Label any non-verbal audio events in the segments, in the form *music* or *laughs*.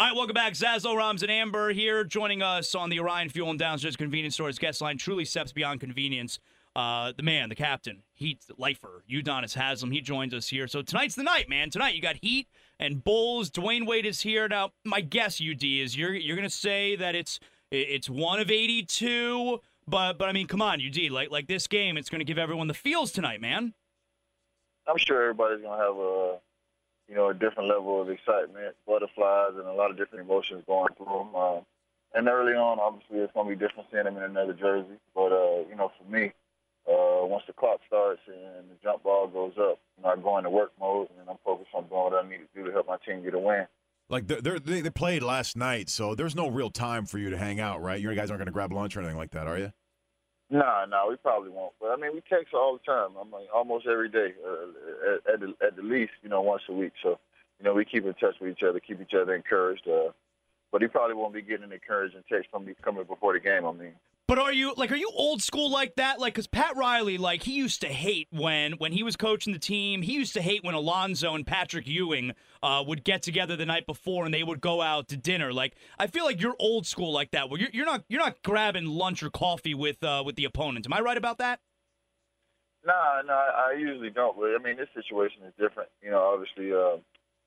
All right, welcome back. Zaslow, Roms, and Amber here joining us on the Orion Fuel and Downstairs Convenience Stores guest line. Truly steps beyond convenience. Uh, the man, the captain, Heat lifer, Udonis Haslem. He joins us here. So tonight's the night, man. Tonight you got Heat and Bulls. Dwyane Wade is here. Now, my guess, UD, is you're you're gonna say that it's it's one of 82, but but I mean, come on, UD, like like this game, it's gonna give everyone the feels tonight, man. I'm sure everybody's gonna have a you know a different level of excitement, butterflies, and a lot of different emotions going through them. Um, and early on, obviously, it's gonna be different seeing them in another jersey. But uh, you know, for me, uh, once the clock starts and the jump ball goes up, you know, I go into work mode and I'm focused on doing what I need to do to help my team get a win. Like they they played last night, so there's no real time for you to hang out, right? You guys aren't going to grab lunch or anything like that, are you? Nah, nah, we probably won't. But I mean, we text all the time. I'm like almost every day, uh, at, at, the, at the least, you know, once a week. So, you know, we keep in touch with each other, keep each other encouraged. Uh, but he probably won't be getting encouraging text from me coming before the game. I mean, But are you like are you old school like that? Like cuz Pat Riley like he used to hate when when he was coaching the team, he used to hate when Alonzo and Patrick Ewing uh, would get together the night before and they would go out to dinner. Like I feel like you're old school like that. Where you're, you're not you're not grabbing lunch or coffee with uh, with the opponent. Am I right about that? Nah, nah, I usually don't. But I mean, this situation is different. You know, obviously, uh,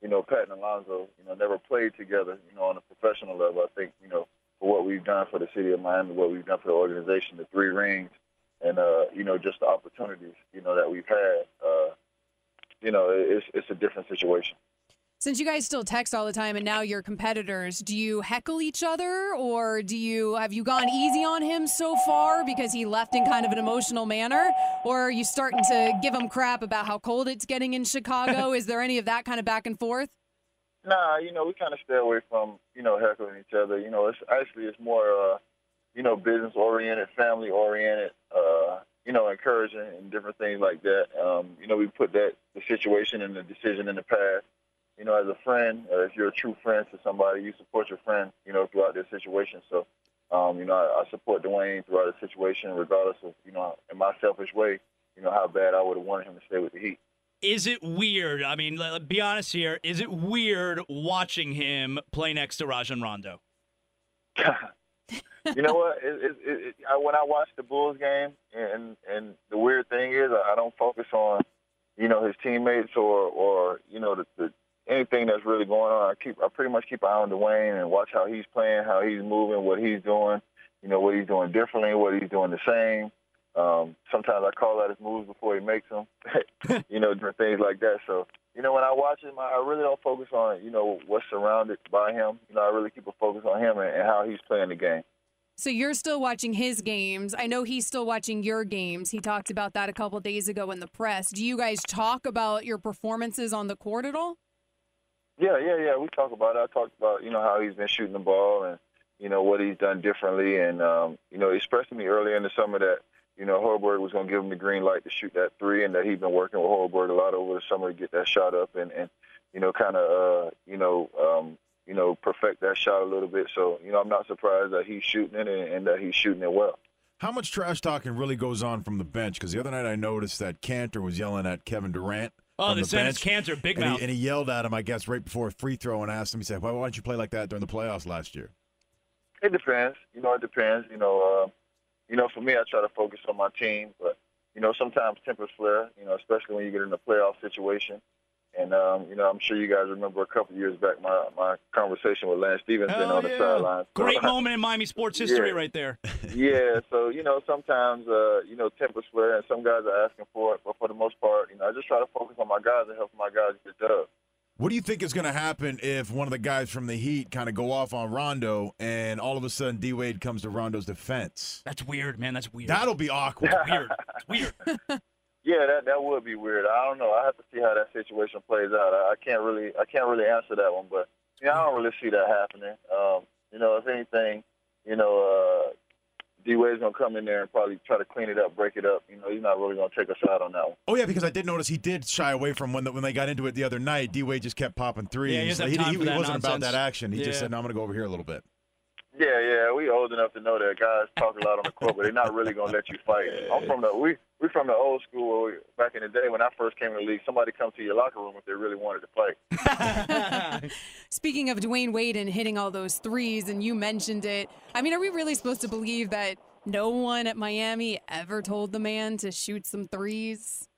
you know, Pat and Alonzo, you know, never played together. You know, on a professional level. I think, you know, for what we've done for the city of Miami, what we've done for the organization, the three rings, and uh, you know, just the opportunities, you know, that we've had. Uh, you know, it's it's a different situation. Since you guys still text all the time and now you're competitors, do you heckle each other or do you have you gone easy on him so far because he left in kind of an emotional manner? Or are you starting to give him crap about how cold it's getting in Chicago? *laughs* Is there any of that kind of back and forth? Nah, you know, we kind of stay away from you know heckling each other. You know, it's actually it's more uh, you know business oriented, family oriented. Uh, you know, encouraging and different things like that. Um, you know, we put that the situation and the decision in the past. You know, as a friend, uh, if you're a true friend to somebody, you support your friend. You know, throughout their situation. So, um, you know, I, I support Dwyane throughout the situation, regardless of you know, in my selfish way, you know how bad I would have wanted him to stay with the Heat. Is it weird? I mean, let, be honest here. Is it weird watching him play next to Rajon Rondo? *laughs* you know what? It, it, it, I, when I watch the Bulls game, and and the weird thing is, I don't focus on, you know, his teammates or or you know the, the anything that's really going on. I keep I pretty much keep an eye on Dwyane and watch how he's playing, how he's moving, what he's doing. You know, what he's doing differently, what he's doing the same. Um, sometimes I call out his moves before he makes them. *laughs* you know, different things like that. So, you know, when I watch him, I really don't focus on, you know, what's surrounded by him. You know, I really keep a focus on him and, and how he's playing the game. So you're still watching his games. I know he's still watching your games. He talked about that a couple days ago in the press. Do you guys talk about your performances on the court at all? Yeah, yeah, yeah. We talk about it. I talked about, you know, how he's been shooting the ball and, you know, what he's done differently. And, um, you know, he expressed to me earlier in the summer that, you know, Hoiberg was going to give him the green light to shoot that three, and that he'd been working with Hoiberg a lot over the summer to get that shot up, and and you know, kind of uh, you know, um, you know, perfect that shot a little bit. So you know, I'm not surprised that he's shooting it and, and that he's shooting it well. How much trash talking really goes on from the bench? Because the other night I noticed that Kanter was yelling at Kevin Durant. Oh, from the the Sens bench, Kanter, big and he, mouth. and he yelled at him, I guess, right before a free throw, and asked him. He said, "Why, why don't you play like that during the playoffs last year?" It depends. You know, it depends. You know, uh, you know, for me, I try to focus on my team, but you know, sometimes tempers flare. You know, especially when you get in a playoff situation. And um, you know, I'm sure you guys remember a couple of years back my my conversation with Lance Stephenson Hell on the yeah. sideline. So- Great *laughs* moment in Miami sports history Yeah. right there. *laughs* yeah, so you know, sometimes uh, you know tempers flare, and some guys are asking for it, but for the most part, you know, I just try to focus on my guys and help my guys get done. What do you think is going to happen if one of the guys from the Heat kind of go off on Rondo, and all of a sudden D Wade comes to Rondo's defense? That's weird, man. That's weird. That'll be awkward. weird. It's weird. *laughs* Yeah, that that would be weird. I don't know. I have to see how that situation plays out. I, I can't really I can't really answer that one, but Yeah, I don't really see that happening. Um, you know, if anything, you know, uh, D Wade's gonna come in there and probably try to clean it up, break it up. You know, he's not really gonna take a shot on that one. Oh yeah, because I did notice he did shy away from when the, when they got into it the other night. D Wade just kept popping threes. Yeah, he he, he- he wasn't about that action. He Yeah. just said, "No, I'm going to go over here a little bit." Yeah, yeah, we old enough to know that guys talk a lot on the court, but they're not really gonna let you fight. I'm from the we we from the old school. Where we, back in the day when I first came in the league, somebody come to your locker room if they really wanted to play. *laughs* Speaking of Dwyane Wade and hitting all those threes, and you mentioned it, I mean, are we really supposed to believe that no one at Miami ever told the man to shoot some threes?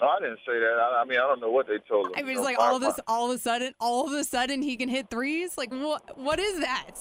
No, I didn't say that. I, I mean, I don't know what they told him. I mean, You it's know, like all of this, all of a sudden, all of a sudden, he can hit threes. Like, what? What is that?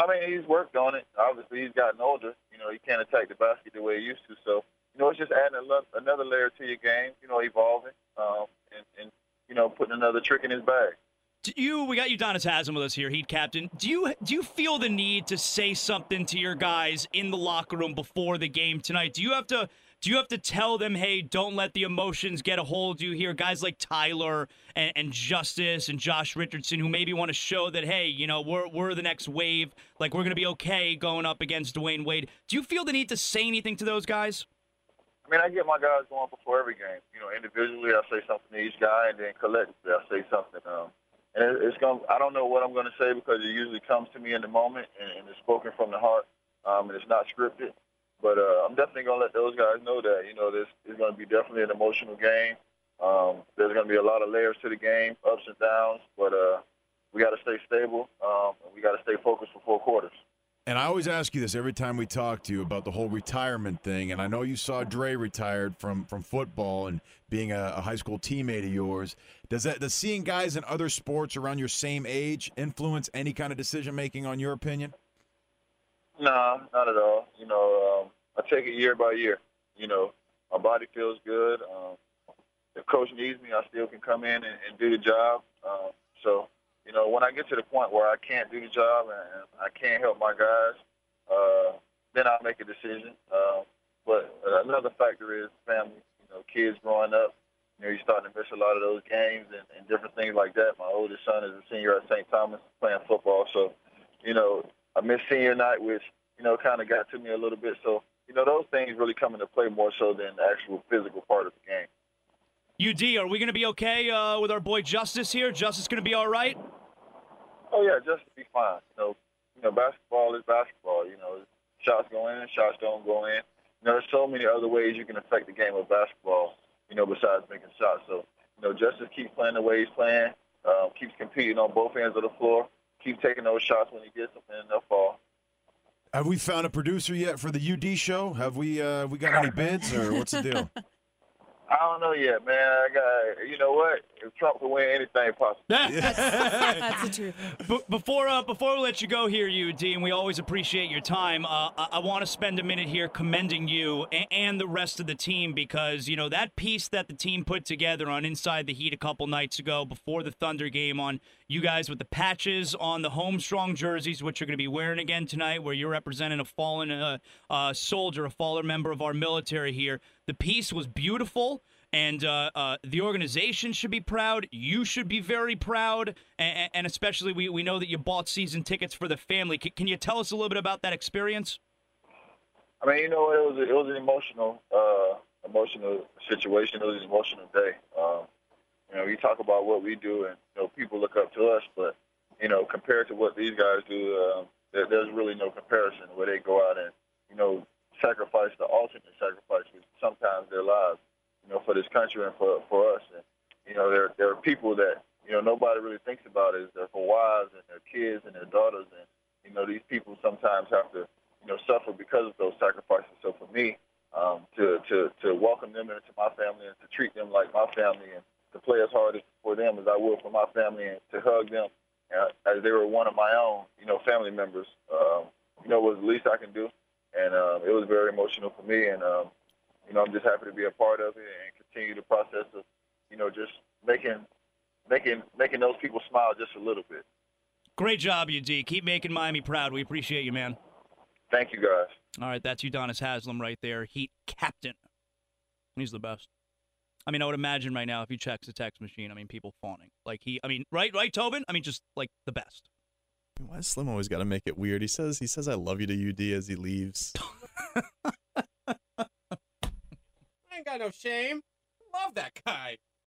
I mean, he's worked on it. Obviously, he's gotten older. You know, he can't attack the basket the way he used to. So, you know, it's just adding a another layer to your game. You know, evolving, um, and, and you know, putting another trick in his bag. Do you we got you, Udonis Haslem with us here, Heat Captain. Do you do you feel the need to say something to your guys in the locker room before the game tonight? Do you have to do you have to tell them, hey, don't let the emotions get a hold of you here? Guys like Tyler and, and Justise and Josh Richardson who maybe want to show that, hey, you know, we're we're the next wave, like we're gonna be okay going up against Dwyane Wade. Do you feel the need to say anything to those guys? I mean, I get my guys going before every game. You know, individually, I say something to each guy, and then collectively, I say something. Um, and it, it's going. I don't know what I'm going to say because it usually comes to me in the moment, and, and it's spoken from the heart, um, and it's not scripted. But uh, I'm definitely going to let those guys know that you know this is going to be definitely an emotional game. Um, there's going to be a lot of layers to the game, ups and downs, but uh, we got to stay stable, um, and we got to stay focused for four quarters. And I always ask you this every time we talk to you about the whole retirement thing. And I know you saw Dre retired from from football and being a, a high school teammate of yours. Does that does seeing guys in other sports around your same age influence any kind of decision making on your opinion? Nah, not at all. You know, um, I take it year by year. You know, my body feels good. Um, if coach needs me, I still can come in and, and do the job. Um, so, you know, when I get to the point where I can't do the job and I can't help my guys, uh, then I'll make a decision. Um, but another factor is family. You know, kids growing up. You know, you're starting to miss a lot of those games and, and different things like that. My oldest son is a senior at St. Thomas playing football, so you know, I missed senior night, which you know kind of got to me a little bit. So you know, those things really come into play more so than the actual physical part of the game. UD, are we going to be okay uh, with our boy Justise here? Justise going to be all right? Oh yeah, just to be fine. You know, you know, basketball is basketball. You know, shots go in, shots don't go in. You know, there's so many other ways you can affect the game of basketball. You know, besides making shots. So, you know, Justise keeps playing the way he's playing, um, keeps competing on both ends of the floor, keeps taking those shots when he gets them, and they'll fall. Have we found a producer yet for the UD show? Have we uh, we got any bids or what's the deal? *laughs* I don't know yet, man. I got, you know what? If Trump could win anything possible. That's the *laughs* truth. B- before uh, before we let you go here, you Dean, we always appreciate your time. Uh, I, I want to spend a minute here commending you and, and the rest of the team because you know that piece that the team put together on Inside the Heat a couple nights ago before the Thunder game on you guys with the patches on the home strong jerseys, which you're going to be wearing again tonight, where you're representing a fallen uh, uh, soldier, a fallen member of our military here. The piece was beautiful. And uh, uh, the organization should be proud. You should be very proud. And, and especially, we, we know that you bought season tickets for the family. Can, can you tell us a little bit about that experience? I mean, you know, it was it was an emotional, uh, emotional situation. It was an emotional day. Um, you know, you talk about what we do, and you know, people look up to us, but you know, compared to what these guys do, um, there, there's really no comparison. Where they go out and you know, sacrifice the ultimate sacrifice, sometimes their lives, you know, for this country and for for us. And you know, there there are people that you know nobody really thinks about is their wives and their kids and their daughters, and you know, these people sometimes have to you know suffer because of those sacrifices. So for me, um, to to to welcome them into my family and to treat them like my family and to play as hard for them as I will for my family and to hug them uh, as they were one of my own, you know, family members. Um, you know, was the least I can do, and um, it was very emotional for me. And um, you know, I'm just happy to be a part of it and continue the process of, you know, just making making making those people smile just a little bit. Great job, UD. Keep making Miami proud. We appreciate you, man. Thank you, guys. All right, that's Udonis Haslem right there, Heat captain. He's the best. I mean, I would imagine right now if he checks the text machine, I mean, people fawning. Like he, I mean, right, right, Tobin. I mean, just like the best. Why does Slim always got to make it weird? He says he says I love you to UD as he leaves. *laughs* I ain't got no shame. Love that guy.